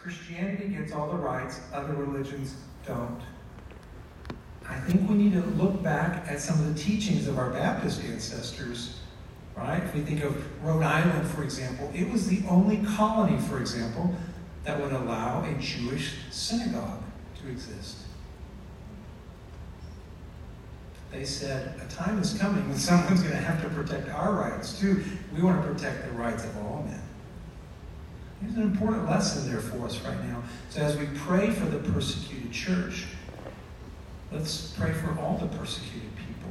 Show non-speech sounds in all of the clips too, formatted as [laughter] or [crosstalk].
Christianity gets all the rights, other religions don't. I think we need to look back at some of the teachings of our Baptist ancestors, right? If we think of Rhode Island, for example, it was the only colony, for example, that would allow a Jewish synagogue to exist. They said, a time is coming when someone's going to have to protect our rights too. We want to protect the rights of all men. There's an important lesson there for us right now. So as we pray for the persecuted church, let's pray for all the persecuted people.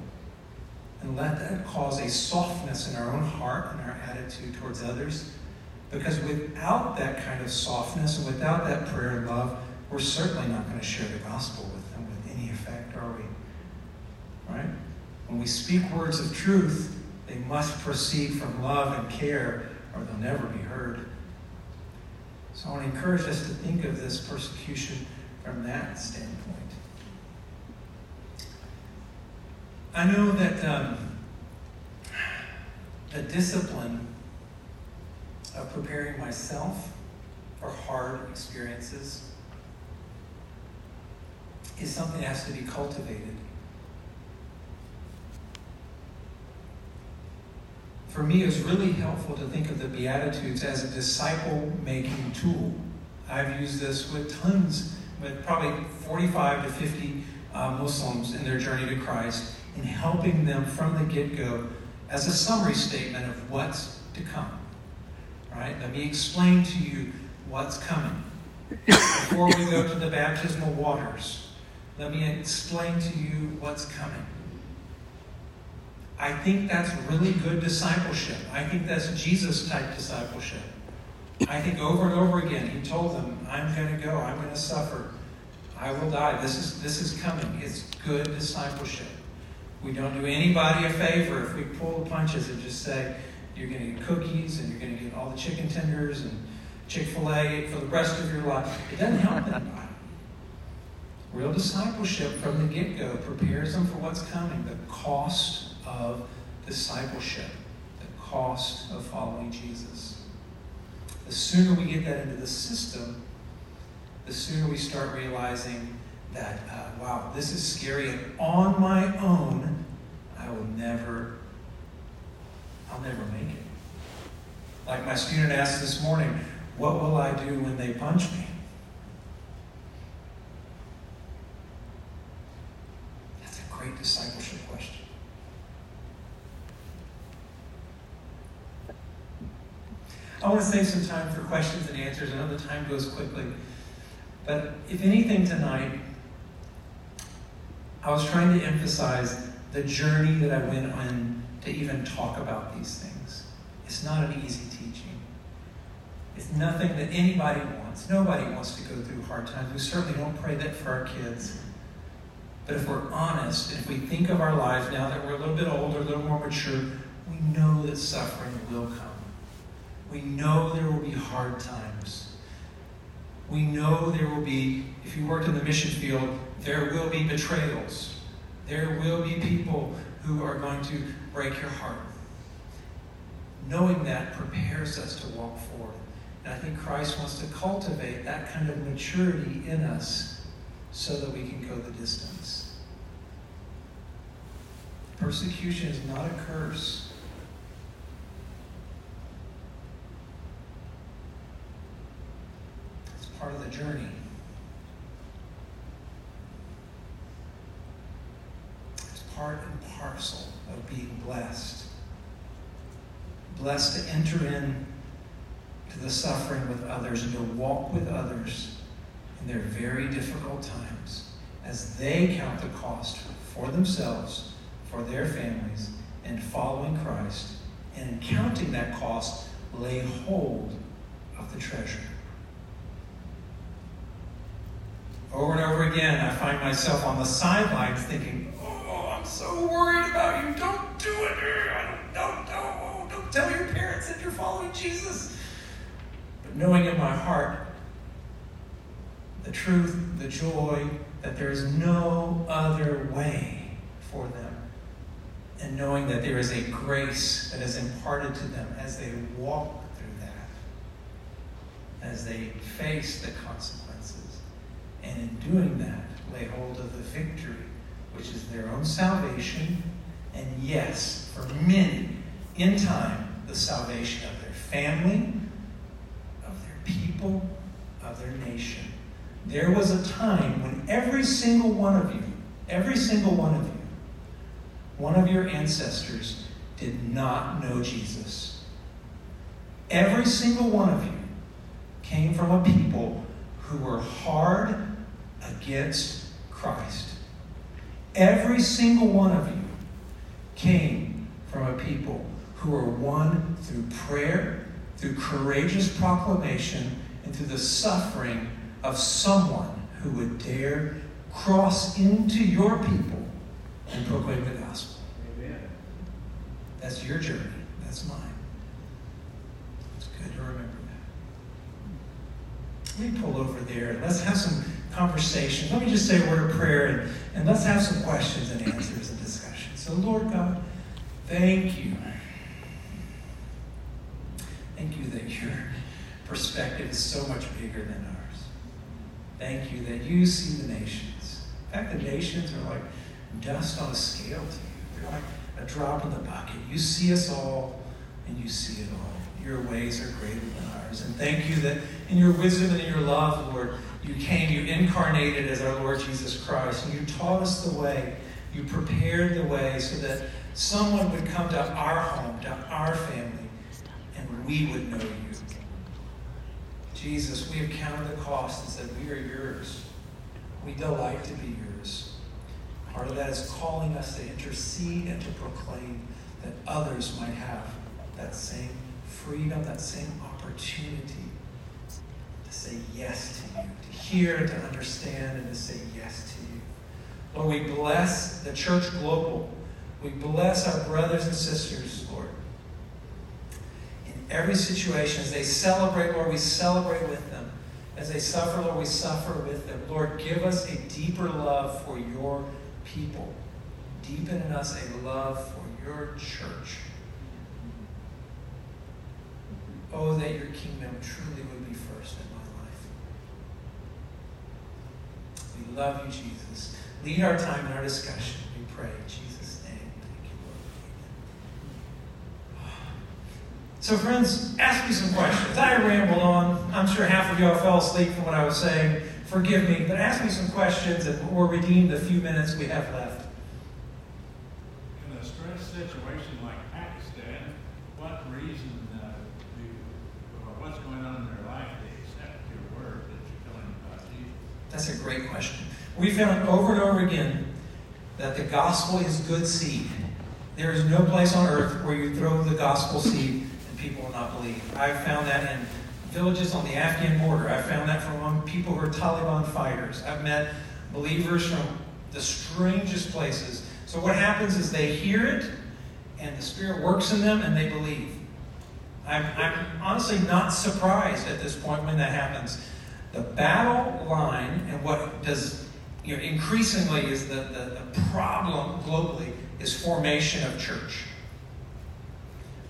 And let that cause a softness in our own heart and our attitude towards others. Because without that kind of softness and without that prayer and love, we're certainly not going to share the gospel with them with any effect, are we? Right? When we speak words of truth, they must proceed from love and care, or they'll never be heard. So I want to encourage us to think of this persecution from that standpoint. I know that um, the discipline of preparing myself for hard experiences is something that has to be cultivated. For me, it's really helpful to think of the Beatitudes as a disciple making tool. I've used this with tons, with probably 45 to 50 uh, Muslims in their journey to Christ, in helping them from the get go as a summary statement of what's to come. Right? Let me explain to you what's coming. Before we go to the baptismal waters, let me explain to you what's coming. I think that's really good discipleship. I think that's Jesus type discipleship. I think over and over again, he told them, I'm going to go, I'm going to suffer, I will die. This is, this is coming. It's good discipleship. We don't do anybody a favor if we pull the punches and just say, you're going to get cookies and you're going to get all the chicken tenders and Chick fil A for the rest of your life. It doesn't help anybody. Real discipleship from the get go prepares them for what's coming, the cost of discipleship, the cost of following Jesus. The sooner we get that into the system, the sooner we start realizing that, uh, wow, this is scary, and on my own, I will never, I'll never make it. Like my student asked this morning, what will I do when they punch me? That's a great discipleship question. I want to save some time for questions and answers. I know the time goes quickly. But if anything tonight, I was trying to emphasize the journey that I went on to even talk about these things. It's not an easy teaching. It's nothing that anybody wants. Nobody wants to go through hard times. We certainly don't pray that for our kids. But if we're honest, if we think of our lives now that we're a little bit older, a little more mature, we know that suffering will come. We know there will be hard times. We know there will be, if you worked in the mission field, there will be betrayals. There will be people who are going to break your heart. Knowing that prepares us to walk forward. And I think Christ wants to cultivate that kind of maturity in us so that we can go the distance. Persecution is not a curse. Part of the journey. It's part and parcel of being blessed. Blessed to enter in to the suffering with others and to walk with others in their very difficult times as they count the cost for themselves, for their families, and following Christ, and in counting that cost, lay hold of the treasure. Over and over again, I find myself on the sidelines thinking, oh, I'm so worried about you. Don't do it. Don't, don't, don't, oh, don't tell your parents that you're following Jesus. But knowing in my heart the truth, the joy, that there is no other way for them. And knowing that there is a grace that is imparted to them as they walk through that. as they face the consequences. And in doing that, lay hold of the victory, which is their own salvation, and yes, for many, in time, the salvation of their family, of their people, of their nation. There was a time when every single one of you, every single one of you, one of your ancestors did not know Jesus. Every single one of you came from a people who were hard against Christ. Every single one of you came from a people who were won through prayer, through courageous proclamation, and through the suffering of someone who would dare cross into your people and proclaim the gospel. Amen. That's your journey. That's mine. It's good to remember that. Let me pull over there. Let's have some conversation. Let me just say a word of prayer and, and let's have some questions and answers and discussion. So, Lord God, thank you. Thank you that your perspective is so much bigger than ours. Thank you that you see the nations. In fact, the nations are like dust on a scale to you. They're like a drop in the bucket. You see us all, and you see it all. Your ways are greater than ours. And thank you that in your wisdom and in your love, Lord, you came, you incarnated as our Lord Jesus Christ, and you taught us the way. You prepared the way so that someone would come to our home, to our family, and we would know you. Jesus, we have counted the cost and said, We are yours. We delight to be yours. Part of that is calling us to intercede and to proclaim that others might have that same freedom, that same opportunity say yes to you, to hear, to understand, and to say yes to you. Lord, we bless the church global. We bless our brothers and sisters, Lord. In every situation, as they celebrate, Lord, we celebrate with them. As they suffer, Lord, we suffer with them. Lord, give us a deeper love for your people. Deepen in us a love for your church. Oh, that your kingdom truly would be first in my life. We love you, Jesus. Lead our time in our discussion. We pray in Jesus' name. Thank you, Lord. So, friends, ask me some questions. I rambled on. I'm sure half of y'all fell asleep from what I was saying. Forgive me, but ask me some questions and we'll redeem the few minutes we have left. In a stress situation like Pakistan, what reason uh, do, what's going on in their life they accept your word that you're telling about Jesus? That's a great question. We found over and over again that the gospel is good seed. There is no place on earth where you throw the gospel seed and people will not believe. I've found that in villages on the Afghan border. I found that from people who are Taliban fighters. I've met believers from the strangest places. So what happens is they hear it, and the Spirit works in them, and they believe. I'm, I'm honestly not surprised at this point when that happens. The battle line and what does you know, increasingly is the, the, the problem globally is formation of church.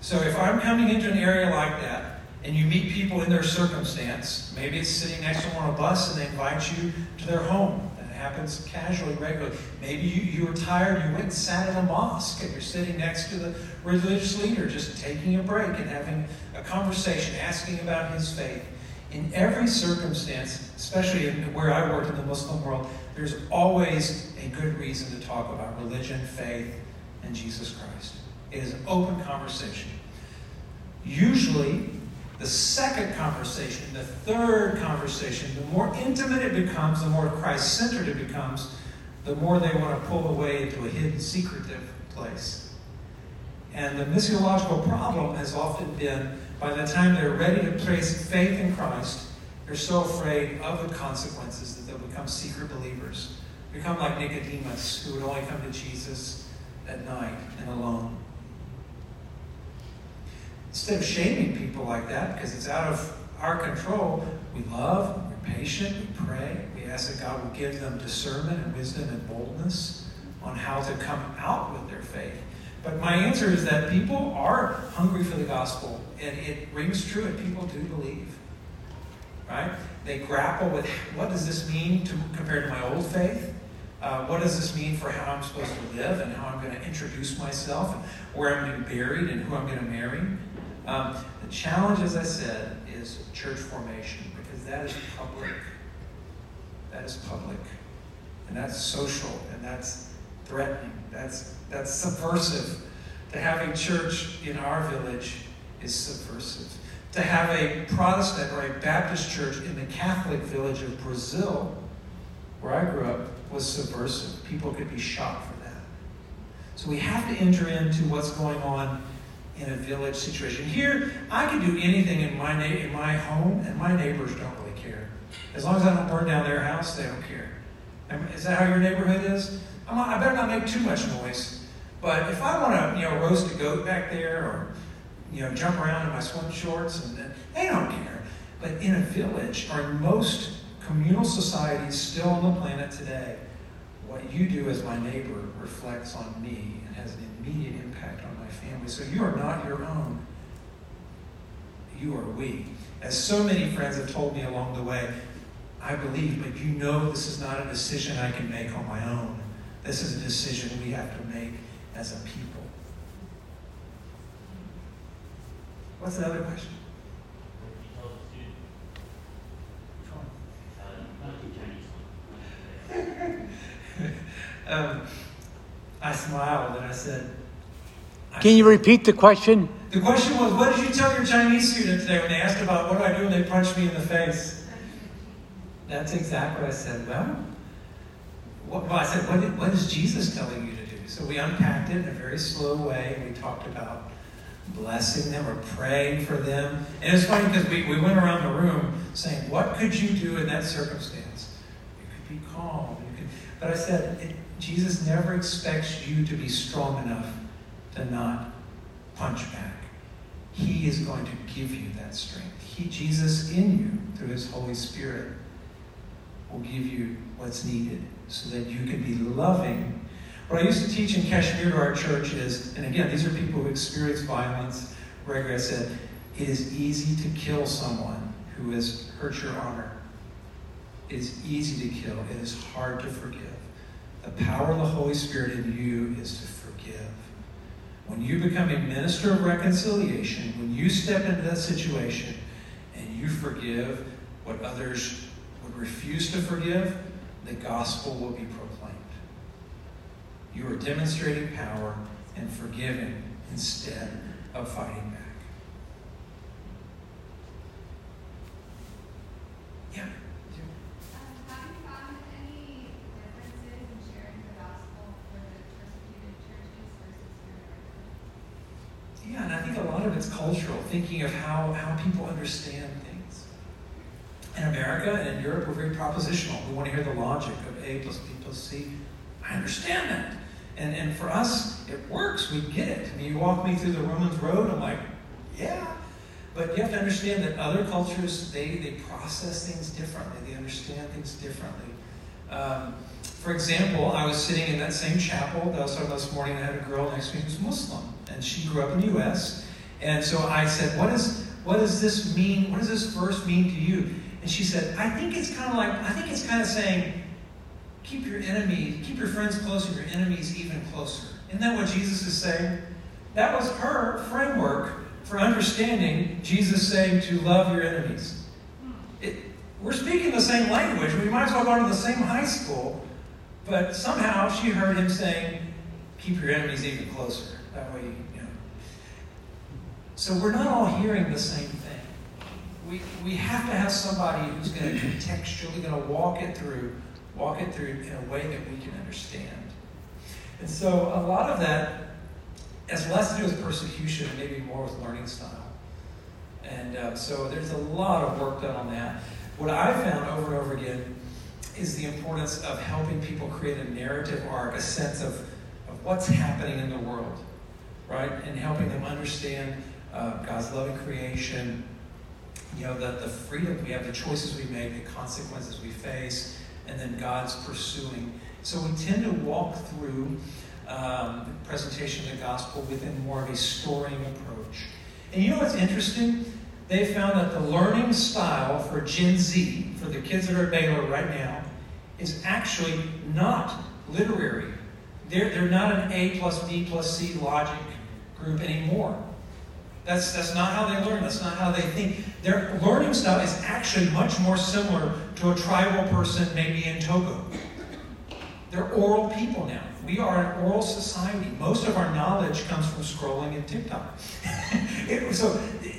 So if I'm coming into an area like that, and you meet people in their circumstance. Maybe it's sitting next to them on a bus and they invite you to their home. That happens casually, regularly. Maybe you, you were tired, you went and sat in a mosque and you're sitting next to the religious leader, just taking a break and having a conversation, asking about his faith. In every circumstance, especially where I work in the Muslim world, there's always a good reason to talk about religion, faith, and Jesus Christ. It is an open conversation. Usually, the second conversation, the third conversation, the more intimate it becomes, the more Christ centered it becomes, the more they want to pull away into a hidden, secretive place. And the missiological problem has often been by the time they're ready to place faith in Christ, they're so afraid of the consequences that they'll become secret believers. Become like Nicodemus, who would only come to Jesus at night and alone. Instead of shaming people like that, because it's out of our control, we love, we're patient, we pray, we ask that God will give them discernment and wisdom and boldness on how to come out with their faith. But my answer is that people are hungry for the gospel, and it rings true, and people do believe. right? They grapple with what does this mean to, compared to my old faith? Uh, what does this mean for how I'm supposed to live and how I'm going to introduce myself and where I'm going to be buried and who I'm going to marry? Um, the challenge, as I said, is church formation because that is public. That is public. And that's social and that's threatening. That's, that's subversive. To have a church in our village is subversive. To have a Protestant or a Baptist church in the Catholic village of Brazil, where I grew up, was subversive. People could be shot for that. So we have to enter into what's going on in a village situation. Here, I can do anything in my, in my home, and my neighbors don't really care. As long as I don't burn down their house, they don't care. Is that how your neighborhood is? Not, I better not make too much noise. But if I want to, you know, roast a goat back there, or you know, jump around in my swim shorts, and, they don't care. But in a village, or in most communal societies still on the planet today, what you do as my neighbor reflects on me and has an immediate impact on my family. So you are not your own. You are we. As so many friends have told me along the way, I believe, but you know this is not a decision I can make on my own. This is a decision we have to make as a people. What's the other question? um, I smiled and I said, I Can you repeat the question? The question was, what did you tell your Chinese student today when they asked about what do I do when they punch me in the face? That's exactly what I said. Well, what, well I said, what, did, what is Jesus telling you to do? So we unpacked it in a very slow way. and We talked about blessing them or praying for them. And it's funny because we, we went around the room saying, what could you do in that circumstance? You could be calm. Could, but I said, it, Jesus never expects you to be strong enough to not punch back. He is going to give you that strength. He, Jesus in you, through his Holy Spirit, will give you what's needed so that you can be loving. What I used to teach in Kashmir to our church is, and again, these are people who experience violence. Regularly, I said, it is easy to kill someone who has hurt your honor. It is easy to kill. It is hard to forgive. The power of the Holy Spirit in you is to forgive. When you become a minister of reconciliation, when you step into that situation and you forgive what others would refuse to forgive, the gospel will be proclaimed. You are demonstrating power and forgiving instead of fighting back. Yeah. Yeah, and I think a lot of it's cultural, thinking of how, how people understand things. In America and in Europe, we're very propositional. We want to hear the logic of A plus B plus C. I understand that. And, and for us, it works. We get it. Mean, you walk me through the Romans road, I'm like, yeah. But you have to understand that other cultures, they, they process things differently. They understand things differently. Um, for example, I was sitting in that same chapel that I was talking about this morning. I had a girl next to me who's Muslim, and she grew up in the U.S. And so I said, "What is what does this mean? What does this verse mean to you?" And she said, "I think it's kind of like I think it's kind of saying, keep your enemies, keep your friends close, and your enemies even closer." Isn't that what Jesus is saying? That was her framework for understanding Jesus saying to love your enemies. It, we're speaking the same language. We might as well go to the same high school. But somehow she heard him saying, keep your enemies even closer. That way, you know. So we're not all hearing the same thing. We, we have to have somebody who's going to contextually going to walk it through, walk it through in a way that we can understand. And so a lot of that has less to do with persecution and maybe more with learning style. And uh, so there's a lot of work done on that. What I found over and over again is the importance of helping people create a narrative arc, a sense of, of what's happening in the world, right? And helping them understand uh, God's loving creation, you know, the, the freedom we have, the choices we make, the consequences we face, and then God's pursuing. So we tend to walk through um, the presentation of the gospel within more of a storying approach. And you know what's interesting? they found that the learning style for Gen Z, for the kids that are at Baylor right now, is actually not literary. They're, they're not an A plus B plus C logic group anymore. That's, that's not how they learn. That's not how they think. Their learning style is actually much more similar to a tribal person maybe in Togo. They're oral people now. We are an oral society. Most of our knowledge comes from scrolling and TikTok. [laughs] it, so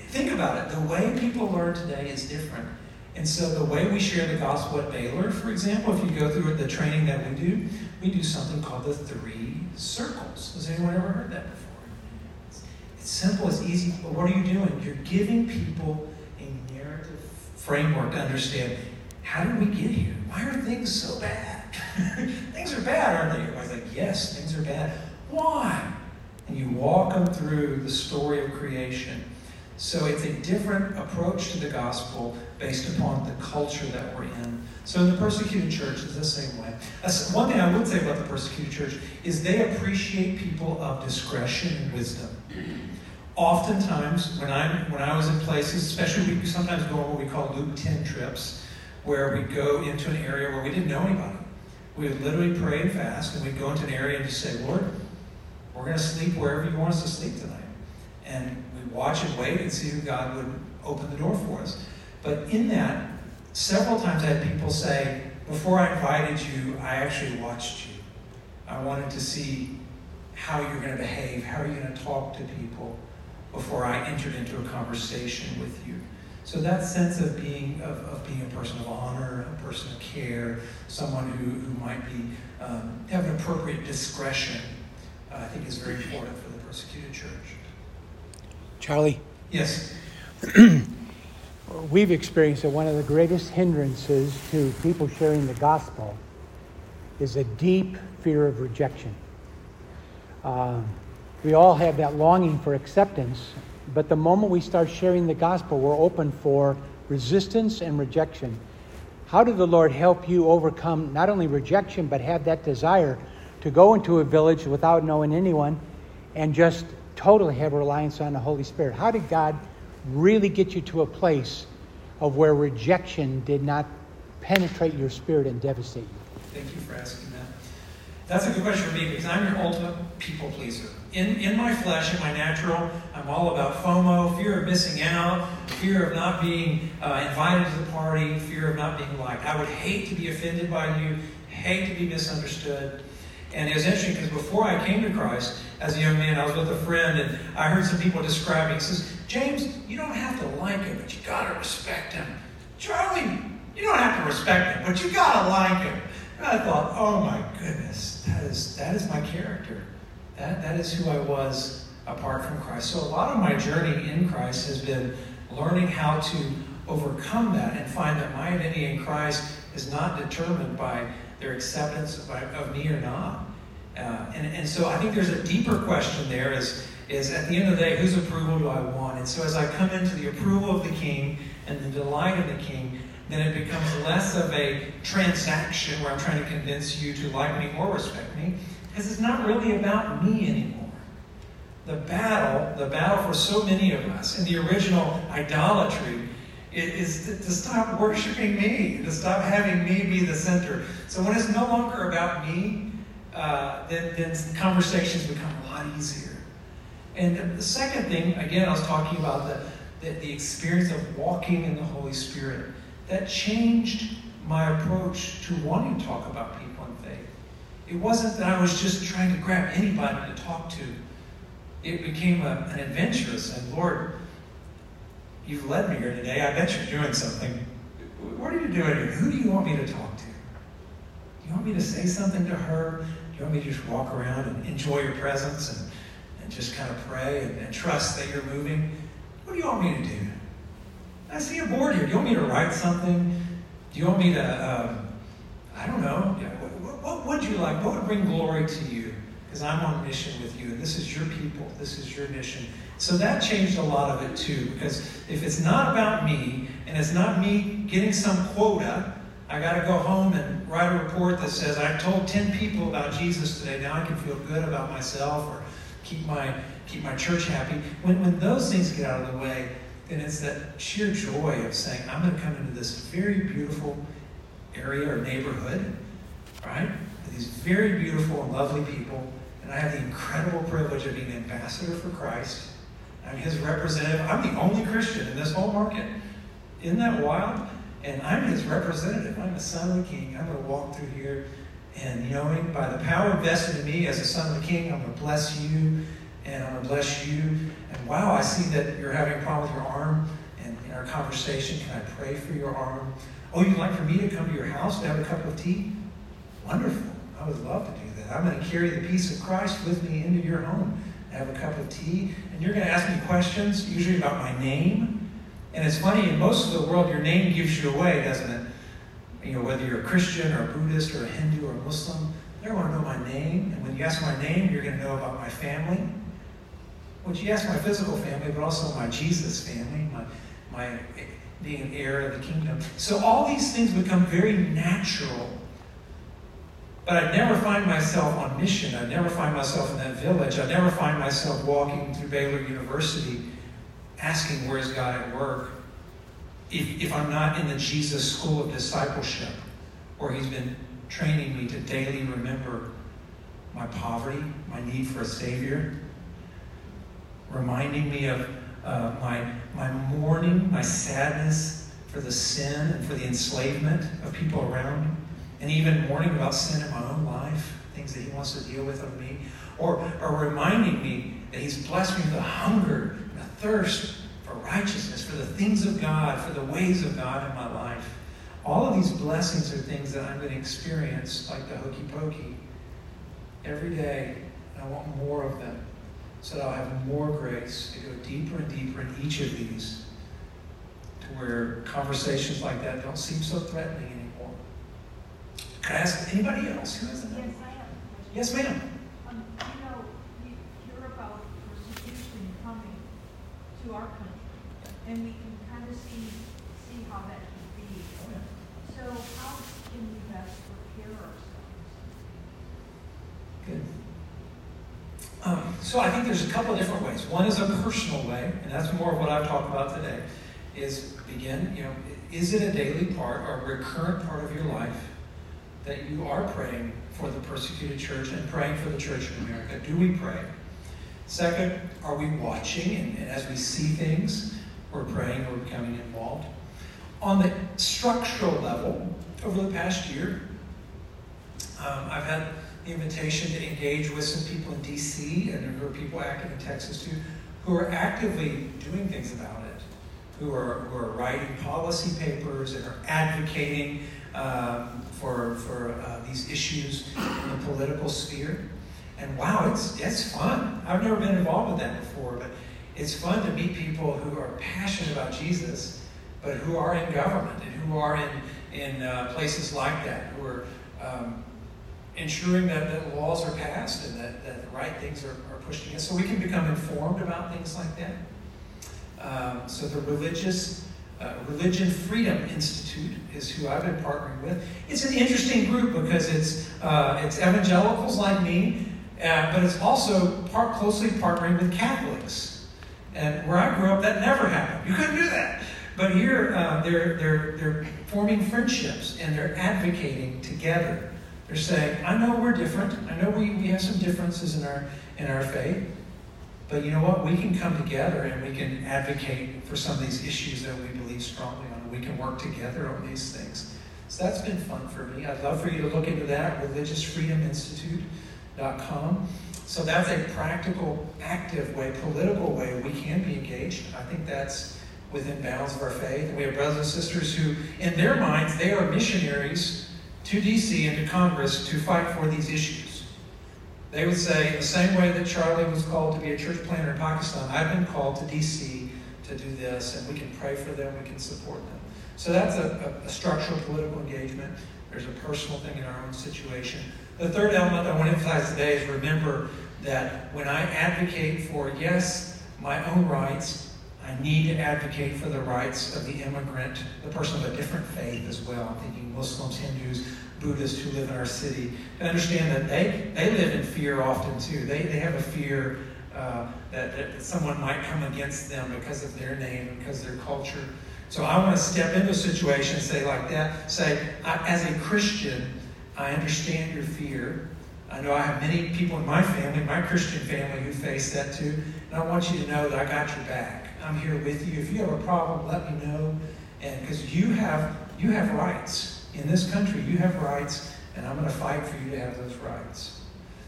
think about it. The way people learn today is different. And so the way we share the gospel at Baylor, for example, if you go through the training that we do, we do something called the three circles. Has anyone ever heard that before? It's simple, it's easy, but what are you doing? You're giving people a narrative framework to understand how did we get here? Why are things so bad? [laughs] things are bad, aren't they? Everybody's like, yes, things are bad. Why? And you walk them through the story of creation. So it's a different approach to the gospel based upon the culture that we're in. So in the persecuted church is the same way. One thing I would say about the persecuted church is they appreciate people of discretion and wisdom oftentimes when I'm when I was in places, especially we sometimes go on what we call Luke 10 trips, where we go into an area where we didn't know anybody. We would literally pray and fast, and we'd go into an area and just say, Lord, we're going to sleep wherever you want us to sleep tonight. And we watch and wait and see who God would open the door for us. But in that, several times I had people say, before I invited you, I actually watched you. I wanted to see how you're going to behave, how are you going to talk to people before I entered into a conversation with you. So that sense of being of, of being a person of honor, a person of care, someone who, who might be um, have an appropriate discretion, uh, I think is very important for the persecuted church. Charlie. Yes. [clears throat] We've experienced that one of the greatest hindrances to people sharing the gospel is a deep fear of rejection. Um, we all have that longing for acceptance, but the moment we start sharing the gospel, we're open for resistance and rejection. How did the Lord help you overcome not only rejection, but have that desire to go into a village without knowing anyone and just totally have reliance on the Holy Spirit? How did God really get you to a place of where rejection did not penetrate your spirit and devastate you? Thank you for asking. That's a good question for me because I'm your ultimate people pleaser in, in my flesh, in my natural, I'm all about FOMO, fear of missing out, fear of not being uh, invited to the party, fear of not being liked. I would hate to be offended by you, hate to be misunderstood. And it was interesting because before I came to Christ, as a young man, I was with a friend, and I heard some people describing. He says, James, you don't have to like him, but you got to respect him. Charlie, you don't have to respect him, but you got to like him. And I thought, oh my goodness, that is, that is my character. That, that is who I was apart from Christ. So a lot of my journey in Christ has been learning how to overcome that and find that my identity in Christ is not determined by their acceptance of, of me or not. Uh, and, and so I think there's a deeper question there is, is at the end of the day, whose approval do I want? And so as I come into the approval of the king and the delight of the king, then it becomes less of a transaction where I'm trying to convince you to like me or respect me, because it's not really about me anymore. The battle, the battle for so many of us in the original idolatry is to, to stop worshiping me, to stop having me be the center. So when it's no longer about me, uh, then, then conversations become a lot easier. And the second thing, again, I was talking about the, the, the experience of walking in the Holy Spirit. That changed my approach to wanting to talk about people and faith. it wasn't that I was just trying to grab anybody to talk to. It became a, an adventure. And Lord, you've led me here today. I bet you're doing something. What are you doing here? Who do you want me to talk to? Do you want me to say something to her? Do you want me to just walk around and enjoy your presence and, and just kind of pray and, and trust that you're moving? What do you want me to do? I see a board here. Do you want me to write something? Do you want me to, um, I don't know, what would you like? What would bring glory to you? Because I'm on mission with you, and this is your people, this is your mission. So that changed a lot of it too, because if it's not about me, and it's not me getting some quota, I got to go home and write a report that says I told 10 people about Jesus today. Now I can feel good about myself or keep my keep my church happy. When when those things get out of the way, And it's that sheer joy of saying, I'm going to come into this very beautiful area or neighborhood, right? These very beautiful and lovely people. And I have the incredible privilege of being an ambassador for Christ. I'm his representative. I'm the only Christian in this whole market. Isn't that wild? And I'm his representative. I'm the son of the king. I'm going to walk through here and knowing by the power vested in me as a son of the king, I'm going to bless you and I'm going to bless you. And wow, I see that you're having a problem with your arm. And in our conversation, can I pray for your arm? Oh, you'd like for me to come to your house to have a cup of tea? Wonderful. I would love to do that. I'm going to carry the peace of Christ with me into your home, have a cup of tea. And you're going to ask me questions, usually about my name. And it's funny, in most of the world, your name gives you away, doesn't it? You know, whether you're a Christian or a Buddhist or a Hindu or a Muslim, they want to know my name. And when you ask my name, you're going to know about my family. Well, yes, my physical family, but also my Jesus family, my, my being heir of the kingdom. So all these things become very natural. But I never find myself on mission. I never find myself in that village. I never find myself walking through Baylor University asking, Where's God at work? If, if I'm not in the Jesus School of Discipleship, where He's been training me to daily remember my poverty, my need for a Savior, reminding me of uh, my, my mourning, my sadness for the sin and for the enslavement of people around me, and even mourning about sin in my own life, things that He wants to deal with of me, or, or reminding me that He's blessed me with a hunger and a thirst for righteousness, for the things of God, for the ways of God in my life. All of these blessings are things that I'm going to experience, like the hokey pokey, every day. And I want more of them so that I'll have more grace to go deeper and deeper in each of these to where conversations like that don't seem so threatening anymore. Can I ask anybody else who has a Yes, number? A question. Yes, ma'am. Um, you know, we hear about persecution coming to our country, and we can kind of see, see how that can be. So how can we best prepare ourselves? Good. Um, so I think there's a couple different ways. One is a personal way, and that's more of what I've talked about today. Is begin, you know, is it a daily part or a recurrent part of your life that you are praying for the persecuted church and praying for the church in America? Do we pray? Second, are we watching and, and as we see things, we're praying, we're becoming involved? On the structural level, over the past year, um, I've had invitation to engage with some people in DC and there are people active in Texas too, who are actively doing things about it, who are, who are writing policy papers and are advocating um, for, for uh, these issues in the political sphere. And wow, it's, it's fun. I've never been involved with that before, but it's fun to meet people who are passionate about Jesus, but who are in government and who are in, in uh, places like that, who are um, ensuring that, that laws are passed and that, that the right things are, are pushed against. So we can become informed about things like that. Um, so the religious uh, Religion Freedom Institute is who I've been partnering with. It's an interesting group because it's uh, it's evangelicals like me, uh, but it's also part, closely partnering with Catholics. And where I grew up, that never happened. You couldn't do that. But here, uh, they're they're they're forming friendships and they're advocating together. They're saying, I know we're different. I know we, we have some differences in our in our faith. But you know what? We can come together and we can advocate for some of these issues that we believe strongly on. We can work together on these things. So that's been fun for me. I'd love for you to look into that, religiousfreedominstitute.com. So that's a practical, active way, political way we can be engaged. I think that's within bounds of our faith. We have brothers and sisters who, in their minds, they are missionaries to DC and to Congress to fight for these issues. They would say, the same way that Charlie was called to be a church planter in Pakistan, I've been called to DC to do this, and we can pray for them, we can support them. So that's a, a, a structural political engagement. There's a personal thing in our own situation. The third element I want to emphasize today is remember that when I advocate for, yes, my own rights, I need to advocate for the rights of the immigrant, the person of a different faith as well. I'm thinking Muslims, Hindus, Buddhists who live in our city, to understand that they, they live in fear often too. They, they have a fear uh, that, that someone might come against them because of their name, because of their culture. So I want to step into a situation and say like that, say, as a Christian, I understand your fear. I know I have many people in my family, my Christian family, who face that too. And I want you to know that I got your back. I'm here with you. If you have a problem, let me know. And because you have you have rights in this country, you have rights, and I'm going to fight for you to have those rights.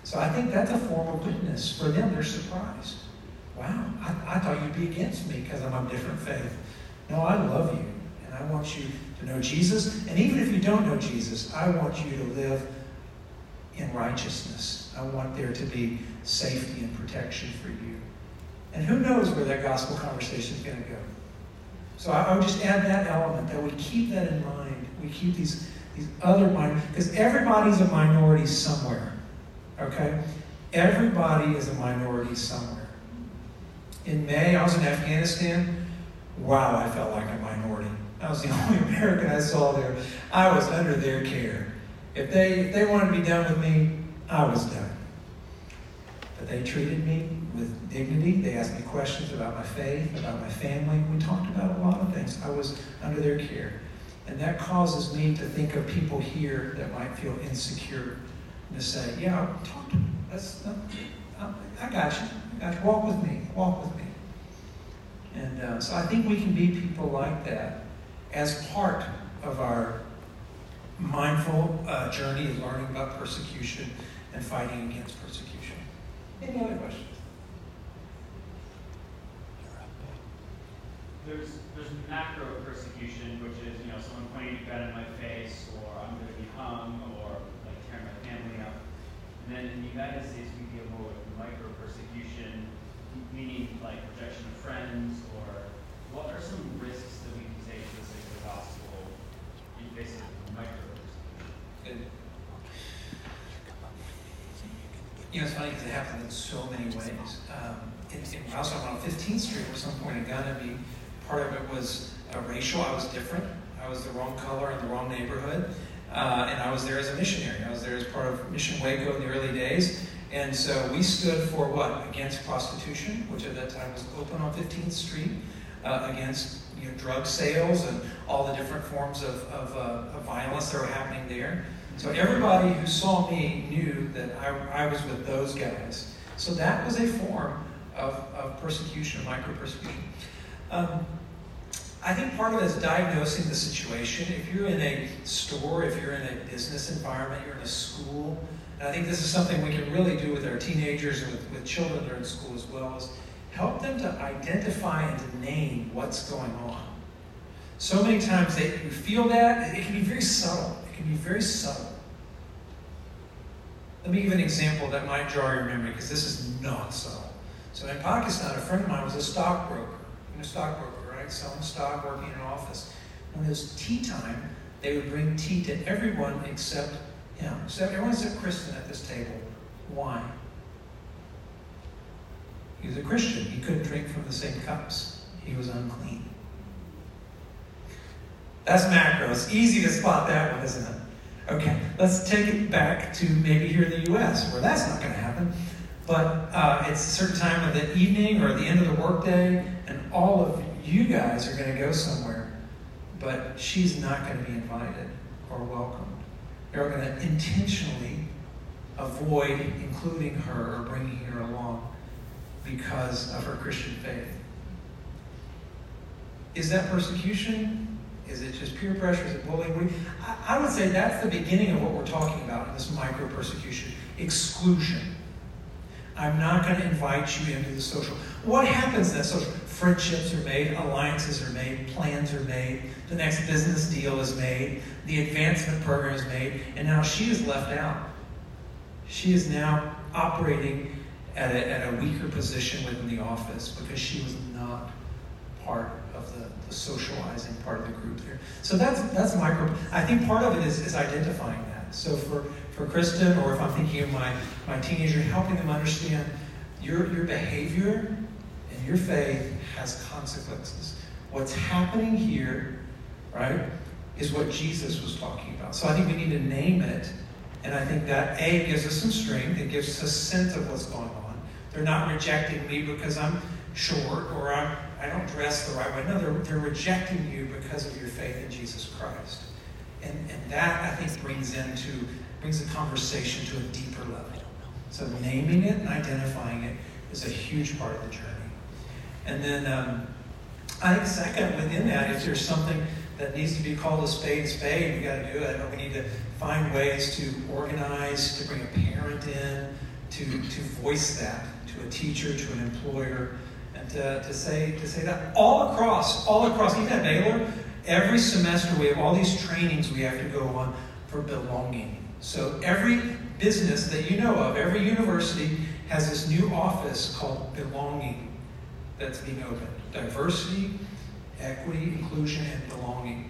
So I think that's a form of witness for them. They're surprised. Wow, I, I thought you'd be against me because I'm of different faith. No, I love you, and I want you to know Jesus. And even if you don't know Jesus, I want you to live in righteousness. I want there to be safety and protection for you. And who knows where that gospel conversation is going to go. So I, I would just add that element that we keep that in mind. We keep these, these other minorities, because everybody's a minority somewhere. Okay? Everybody is a minority somewhere. In May, I was in Afghanistan. Wow, I felt like a minority. I was the [laughs] only American I saw there. I was under their care. If they, if they wanted to be done with me, I was done. But they treated me with dignity. They asked me questions about my faith, about my family. We talked about a lot of things. I was under their care. And that causes me to think of people here that might feel insecure and to say, yeah, talk to me. That's, I got you. I got you. Walk with me. Walk with me. And uh, so I think we can be people like that as part of our mindful uh, journey of learning about persecution and fighting against persecution. Any other questions? There's there's macro persecution, which is you know someone pointing a gun in my face, or I'm going to be hung, or like tearing my family up. And then in the United States, we deal more with micro persecution, meaning like rejection of friends, or what are some risks that we can take to the sake of the gospel in face of micro persecution? You know, it's funny because it happens in so many ways. Um, in, in, was on 15th Street at some point in Ghana. Me, part of it was uh, racial. I was different. I was the wrong color in the wrong neighborhood. Uh, and I was there as a missionary. I was there as part of Mission Waco in the early days. And so we stood for what? Against prostitution, which at that time was open on 15th Street, uh, against you know, drug sales and all the different forms of, of, uh, of violence that were happening there. So everybody who saw me knew that I, I was with those guys. So that was a form of, of persecution, micro persecution. Um, I think part of it is diagnosing the situation. If you're in a store, if you're in a business environment, you're in a school, and I think this is something we can really do with our teenagers and with, with children that are in school as well, is help them to identify and to name what's going on. So many times they you feel that, it can be very subtle. It can be very subtle. Let me give an example that might jar your memory because this is not subtle. So in Pakistan, a friend of mine was a stockbroker. A stockbroker, right? Selling stock, working in an office. When it was tea time, they would bring tea to everyone except him. So everyone except Kristen at this table. Why? He was a Christian. He couldn't drink from the same cups. He was unclean. That's macro. It's easy to spot that one, isn't it? Okay, let's take it back to maybe here in the U.S., where that's not going to happen. But uh, it's a certain time of the evening or the end of the workday, and all of you guys are going to go somewhere, but she's not going to be invited or welcomed. They're going to intentionally avoid including her or bringing her along because of her Christian faith. Is that persecution? Is it just peer pressure? Is it bullying? I, would say that's the beginning of what we're talking about in this micro persecution exclusion. I'm not going to invite you into the social. What happens in that social? Friendships are made, alliances are made, plans are made, the next business deal is made, the advancement program is made, and now she is left out. She is now operating at a, at a weaker position within the office because she was not part of the, the socializing part of the group there. So that's that's micro. I think part of it is, is identifying that. So for, for Kristen, or if I'm thinking of my, my teenager, helping them understand your, your behavior your faith has consequences. What's happening here, right, is what Jesus was talking about. So I think we need to name it. And I think that A gives us some strength, it gives us a sense of what's going on. They're not rejecting me because I'm short or I'm, I don't dress the right way. No, they're, they're rejecting you because of your faith in Jesus Christ. And, and that, I think, brings into brings the conversation to a deeper level. So naming it and identifying it is a huge part of the journey. And then um, I think second, within that, if there's something that needs to be called a spade a spade, we got to do it. We need to find ways to organize, to bring a parent in, to, to voice that to a teacher, to an employer, and to, to say to say that all across, all across, even at Baylor, every semester we have all these trainings we have to go on for belonging. So every business that you know of, every university has this new office called belonging that's being opened. Diversity, equity, inclusion, and belonging.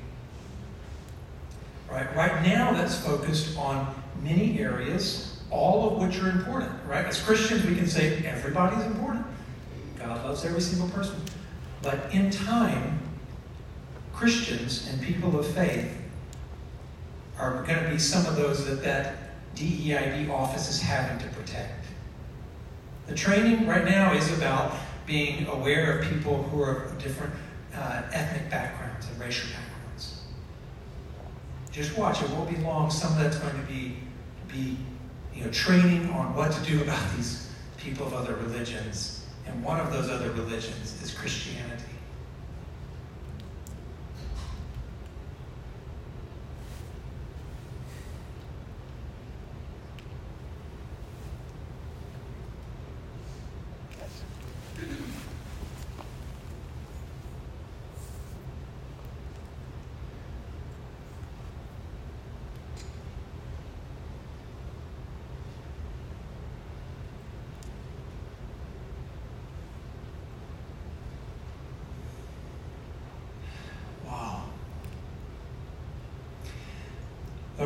Right, right now that's focused on many areas, all of which are important. Right? As Christians, we can say everybody's important. God loves every single person. But in time, Christians and people of faith are going to be some of those that that DEIB office is having to protect. The training right now is about being aware of people who are of different uh, ethnic backgrounds and racial backgrounds. Just watch; it won't be long. Some of that's going to be be you know training on what to do about these people of other religions, and one of those other religions is Christianity.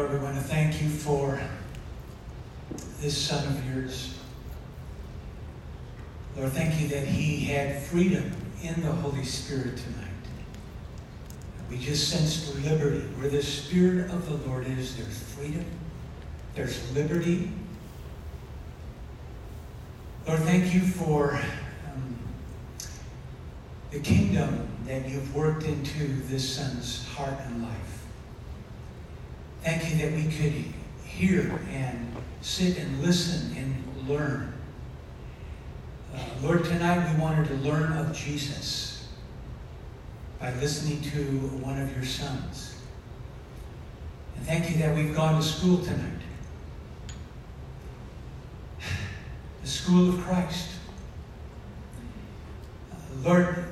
Lord, we want to thank you for this son of yours. Lord, thank you that he had freedom in the Holy Spirit tonight. We just sensed liberty. Where the Spirit of the Lord is, there's freedom, there's liberty. Lord, thank you for um, the kingdom that you've worked into this son's heart and life. Thank you that we could hear and sit and listen and learn. Uh, Lord, tonight we wanted to learn of Jesus by listening to one of your sons. And thank you that we've gone to school tonight. [sighs] The school of Christ. Uh, Lord,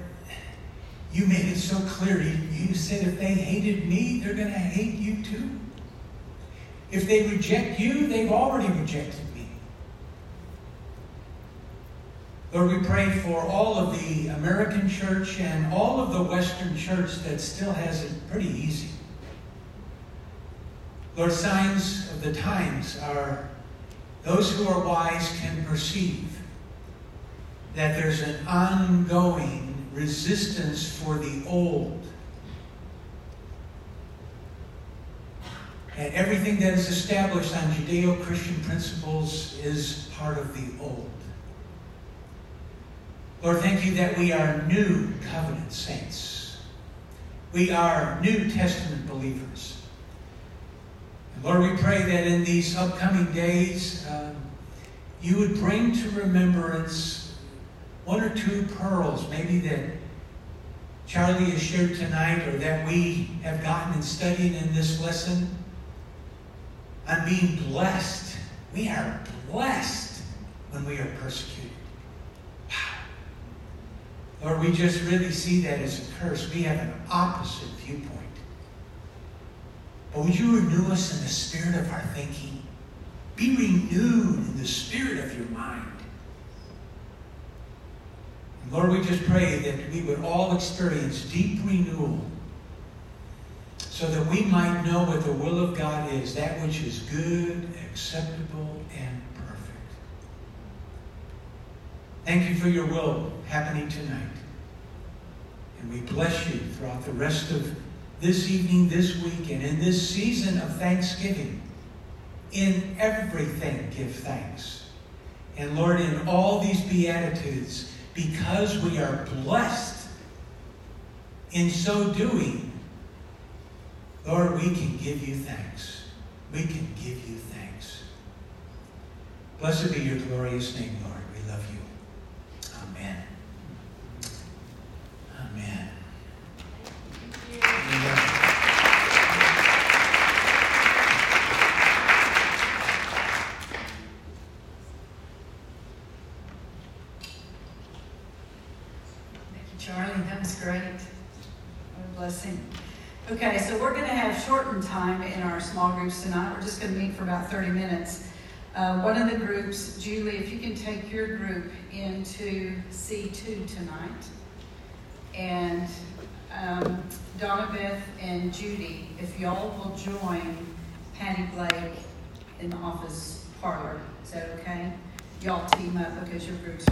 you made it so clear. You, you said if they hated me, they're going to hate you too. If they reject you, they've already rejected me. Lord, we pray for all of the American church and all of the Western church that still has it pretty easy. Lord, signs of the times are those who are wise can perceive that there's an ongoing resistance for the old And everything that is established on Judeo Christian principles is part of the old. Lord, thank you that we are new covenant saints. We are New Testament believers. And Lord, we pray that in these upcoming days, um, you would bring to remembrance one or two pearls, maybe that Charlie has shared tonight or that we have gotten in studying in this lesson on being blessed. We are blessed when we are persecuted. Wow. Lord, we just really see that as a curse. We have an opposite viewpoint. But would you renew us in the spirit of our thinking? Be renewed in the spirit of your mind. Lord, we just pray that we would all experience deep renewal so that we might know what the will of God is, that which is good, acceptable, and perfect. Thank you for your will happening tonight. And we bless you throughout the rest of this evening, this week, and in this season of thanksgiving. In everything, give thanks. And Lord, in all these Beatitudes, because we are blessed in so doing, Lord, we can give you thanks. We can give you thanks. Blessed be your glorious name, Lord. We love you. Amen. Amen. Amen. Thank you, Charlie. That was great. What a blessing. Okay, so we're going to have shortened time in our small groups tonight. We're just going to meet for about 30 minutes. Uh, one of the groups, Julie, if you can take your group into C2 tonight. And um, Donna Beth and Judy, if y'all will join Patty Blake in the office parlor. Is that okay? Y'all team up because your groups